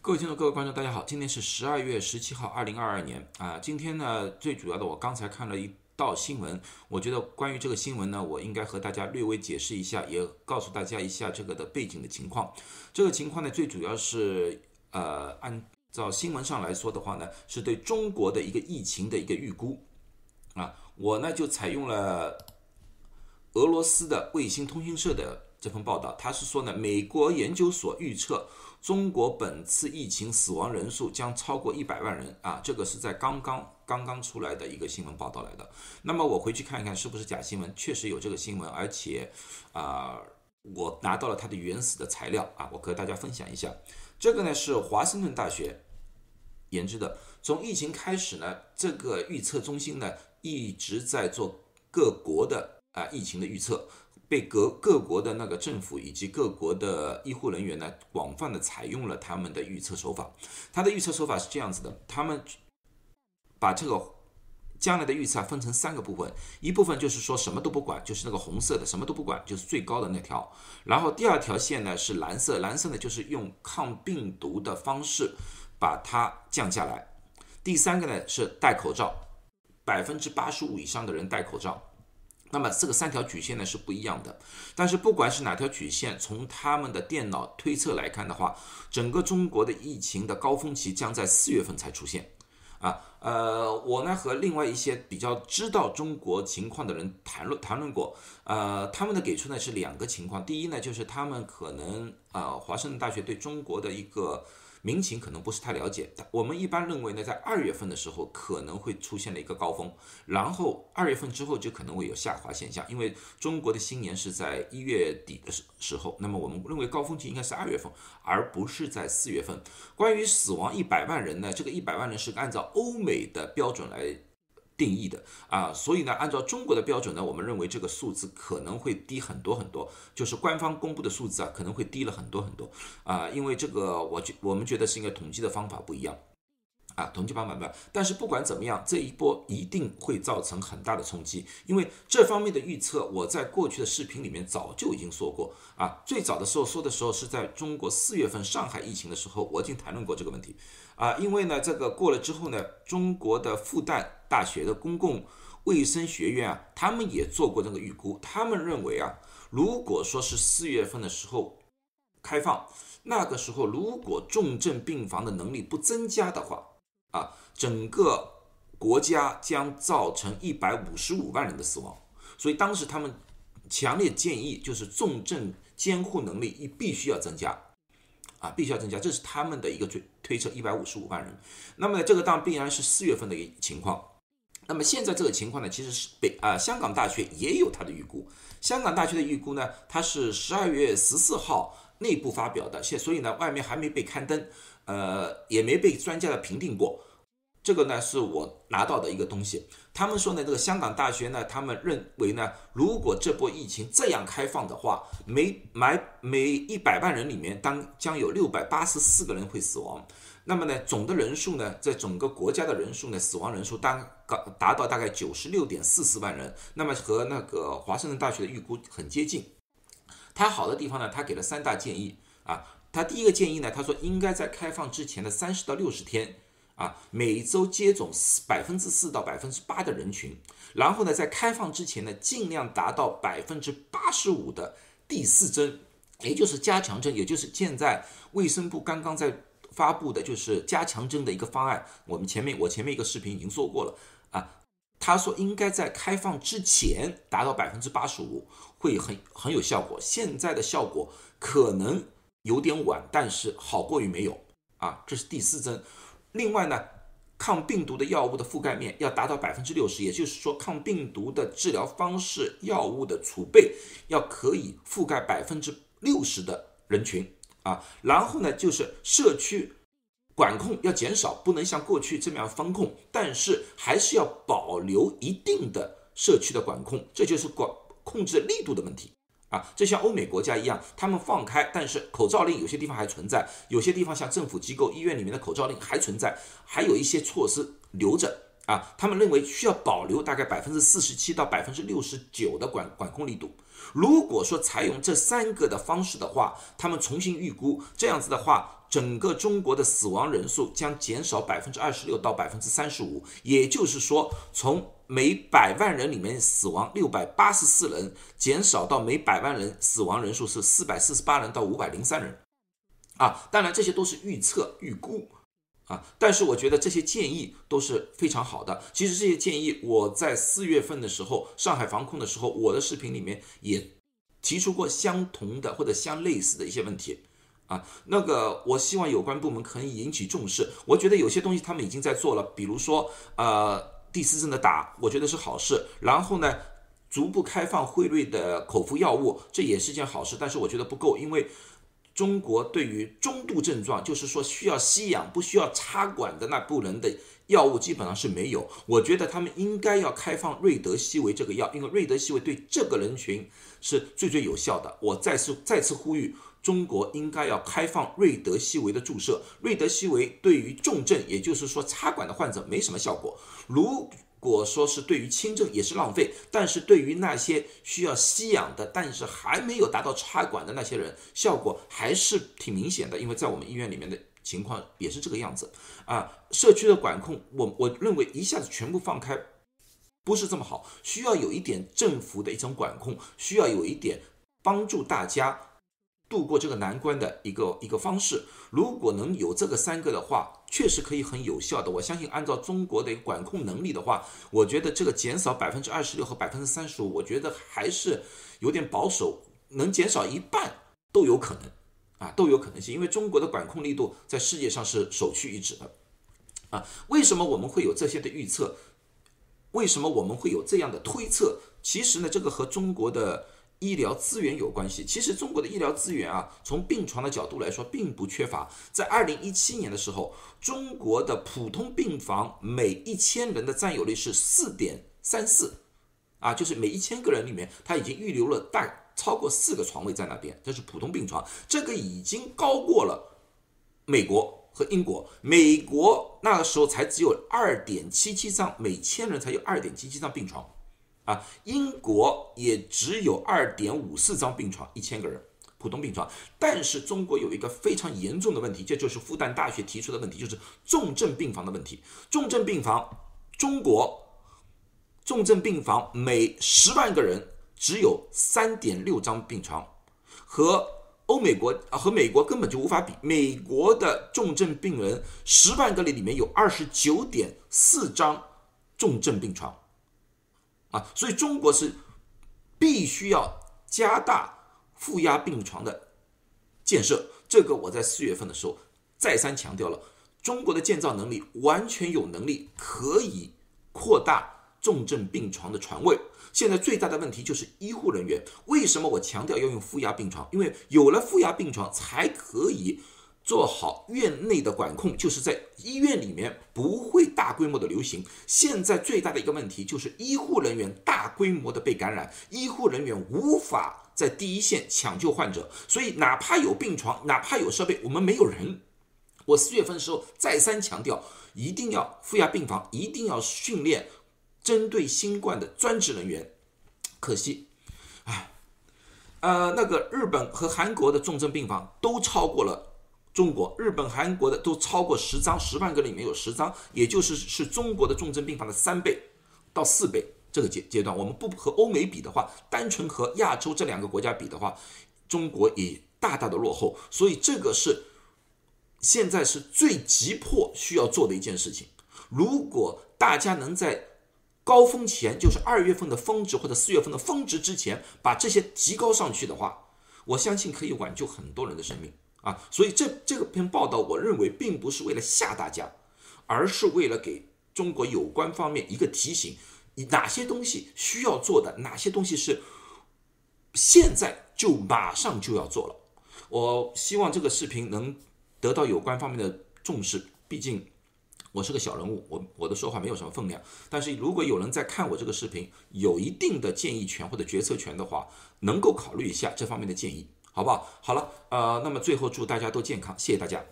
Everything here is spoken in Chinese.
各位听众、各位观众，大家好！今天是十二月十七号，二零二二年啊。今天呢，最主要的，我刚才看了一道新闻，我觉得关于这个新闻呢，我应该和大家略微解释一下，也告诉大家一下这个的背景的情况。这个情况呢，最主要是呃，按照新闻上来说的话呢，是对中国的一个疫情的一个预估啊。我呢就采用了俄罗斯的卫星通讯社的这份报道，他是说呢，美国研究所预测。中国本次疫情死亡人数将超过一百万人啊！这个是在刚刚刚刚出来的一个新闻报道来的。那么我回去看一看是不是假新闻，确实有这个新闻，而且啊，我拿到了它的原始的材料啊，我和大家分享一下。这个呢是华盛顿大学研制的。从疫情开始呢，这个预测中心呢一直在做各国的啊疫情的预测。被各各国的那个政府以及各国的医护人员呢，广泛的采用了他们的预测手法。他的预测手法是这样子的：他们把这个将来的预测分成三个部分，一部分就是说什么都不管，就是那个红色的什么都不管，就是最高的那条。然后第二条线呢是蓝色，蓝色呢就是用抗病毒的方式把它降下来。第三个呢是戴口罩，百分之八十五以上的人戴口罩。那么这个三条曲线呢是不一样的，但是不管是哪条曲线，从他们的电脑推测来看的话，整个中国的疫情的高峰期将在四月份才出现。啊，呃，我呢和另外一些比较知道中国情况的人谈论谈论过，呃，他们的给出呢是两个情况，第一呢就是他们可能呃，华盛顿大学对中国的一个。民情可能不是太了解，我们一般认为呢，在二月份的时候可能会出现了一个高峰，然后二月份之后就可能会有下滑现象，因为中国的新年是在一月底的时时候，那么我们认为高峰期应该是二月份，而不是在四月份。关于死亡一百万人呢，这个一百万人是按照欧美的标准来。定义的。啊，所以呢，按照中国的标准呢，我们认为这个数字可能会低很多很多，就是官方公布的数字啊，可能会低了很多很多。啊，因为这个我觉我们觉得是应该统计的方法不一样。啊，统计方法不但是不管怎么样，这一波一定会造成很大的冲击，因为这方面的预测，我在过去的视频里面早就已经说过啊。最早的时候说的时候是在中国四月份上海疫情的时候，我已经谈论过这个问题啊。因为呢，这个过了之后呢，中国的复旦大学的公共卫生学院啊，他们也做过这个预估，他们认为啊，如果说是四月份的时候开放，那个时候如果重症病房的能力不增加的话，啊，整个国家将造成一百五十五万人的死亡，所以当时他们强烈建议，就是重症监护能力一必须要增加，啊，必须要增加，这是他们的一个推推测，一百五十五万人。那么这个当然必然是四月份的一个情况。那么现在这个情况呢，其实是北啊香港大学也有它的预估，香港大学的预估呢，它是十二月十四号内部发表的，现所以呢外面还没被刊登。呃，也没被专家的评定过，这个呢是我拿到的一个东西。他们说呢，这个香港大学呢，他们认为呢，如果这波疫情这样开放的话，每每每一百万人里面，当将有六百八十四个人会死亡。那么呢，总的人数呢，在整个国家的人数呢，死亡人数当达达到大概九十六点四四万人。那么和那个华盛顿大学的预估很接近。它好的地方呢，它给了三大建议啊。他第一个建议呢，他说应该在开放之前的三十到六十天，啊，每周接种四百分之四到百分之八的人群，然后呢，在开放之前呢，尽量达到百分之八十五的第四针，也就是加强针，也就是现在卫生部刚刚在发布的，就是加强针的一个方案。我们前面我前面一个视频已经说过了啊，他说应该在开放之前达到百分之八十五，会很很有效果。现在的效果可能。有点晚，但是好过于没有啊！这是第四针。另外呢，抗病毒的药物的覆盖面要达到百分之六十，也就是说，抗病毒的治疗方式、药物的储备要可以覆盖百分之六十的人群啊。然后呢，就是社区管控要减少，不能像过去这么样封控，但是还是要保留一定的社区的管控，这就是管控制力度的问题。啊，这像欧美国家一样，他们放开，但是口罩令有些地方还存在，有些地方像政府机构、医院里面的口罩令还存在，还有一些措施留着啊。他们认为需要保留大概百分之四十七到百分之六十九的管管控力度。如果说采用这三个的方式的话，他们重新预估，这样子的话，整个中国的死亡人数将减少百分之二十六到百分之三十五，也就是说，从每百万人里面死亡六百八十四人，减少到每百万人死亡人数是四百四十八人到五百零三人。啊，当然这些都是预测、预估。啊，但是我觉得这些建议都是非常好的。其实这些建议我在四月份的时候，上海防控的时候，我的视频里面也提出过相同的或者相类似的一些问题。啊，那个我希望有关部门可以引起重视。我觉得有些东西他们已经在做了，比如说呃第四针的打，我觉得是好事。然后呢，逐步开放辉瑞的口服药物，这也是件好事。但是我觉得不够，因为。中国对于中度症状，就是说需要吸氧、不需要插管的那部分的药物，基本上是没有。我觉得他们应该要开放瑞德西韦这个药，因为瑞德西韦对这个人群是最最有效的。我再次再次呼吁，中国应该要开放瑞德西韦的注射。瑞德西韦对于重症，也就是说插管的患者没什么效果。如果说是对于轻症也是浪费，但是对于那些需要吸氧的，但是还没有达到插管的那些人，效果还是挺明显的。因为在我们医院里面的情况也是这个样子啊。社区的管控，我我认为一下子全部放开不是这么好，需要有一点政府的一种管控，需要有一点帮助大家。度过这个难关的一个一个方式，如果能有这个三个的话，确实可以很有效的。我相信，按照中国的管控能力的话，我觉得这个减少百分之二十六和百分之三十五，我觉得还是有点保守，能减少一半都有可能啊，都有可能性。因为中国的管控力度在世界上是首屈一指的啊。为什么我们会有这些的预测？为什么我们会有这样的推测？其实呢，这个和中国的。医疗资源有关系。其实中国的医疗资源啊，从病床的角度来说，并不缺乏。在二零一七年的时候，中国的普通病房每一千人的占有率是四点三四，啊，就是每一千个人里面，他已经预留了大超过四个床位在那边，这是普通病床。这个已经高过了美国和英国。美国那个时候才只有二点七七张，每千人才有二点七七张病床。啊，英国也只有二点五四张病床，一千个人普通病床。但是中国有一个非常严重的问题，这就是复旦大学提出的问题，就是重症病房的问题。重症病房，中国重症病房每十万个人只有三点六张病床，和欧美国啊和美国根本就无法比。美国的重症病人十万个里里面有二十九点四张重症病床。啊，所以中国是必须要加大负压病床的建设。这个我在四月份的时候再三强调了，中国的建造能力完全有能力可以扩大重症病床的床位。现在最大的问题就是医护人员。为什么我强调要用负压病床？因为有了负压病床，才可以。做好院内的管控，就是在医院里面不会大规模的流行。现在最大的一个问题就是医护人员大规模的被感染，医护人员无法在第一线抢救患者，所以哪怕有病床，哪怕有设备，我们没有人。我四月份的时候再三强调，一定要负压病房，一定要训练针对新冠的专职人员。可惜，唉，呃，那个日本和韩国的重症病房都超过了。中国、日本、韩国的都超过十张，十万个里面有十张，也就是是中国的重症病房的三倍到四倍这个阶阶段。我们不和欧美比的话，单纯和亚洲这两个国家比的话，中国也大大的落后。所以这个是现在是最急迫需要做的一件事情。如果大家能在高峰前，就是二月份的峰值或者四月份的峰值之前，把这些提高上去的话，我相信可以挽救很多人的生命。啊，所以这这个篇报道，我认为并不是为了吓大家，而是为了给中国有关方面一个提醒：哪些东西需要做的，哪些东西是现在就马上就要做了。我希望这个视频能得到有关方面的重视。毕竟我是个小人物，我我的说话没有什么分量。但是如果有人在看我这个视频，有一定的建议权或者决策权的话，能够考虑一下这方面的建议。好不好？好了，呃，那么最后祝大家都健康，谢谢大家。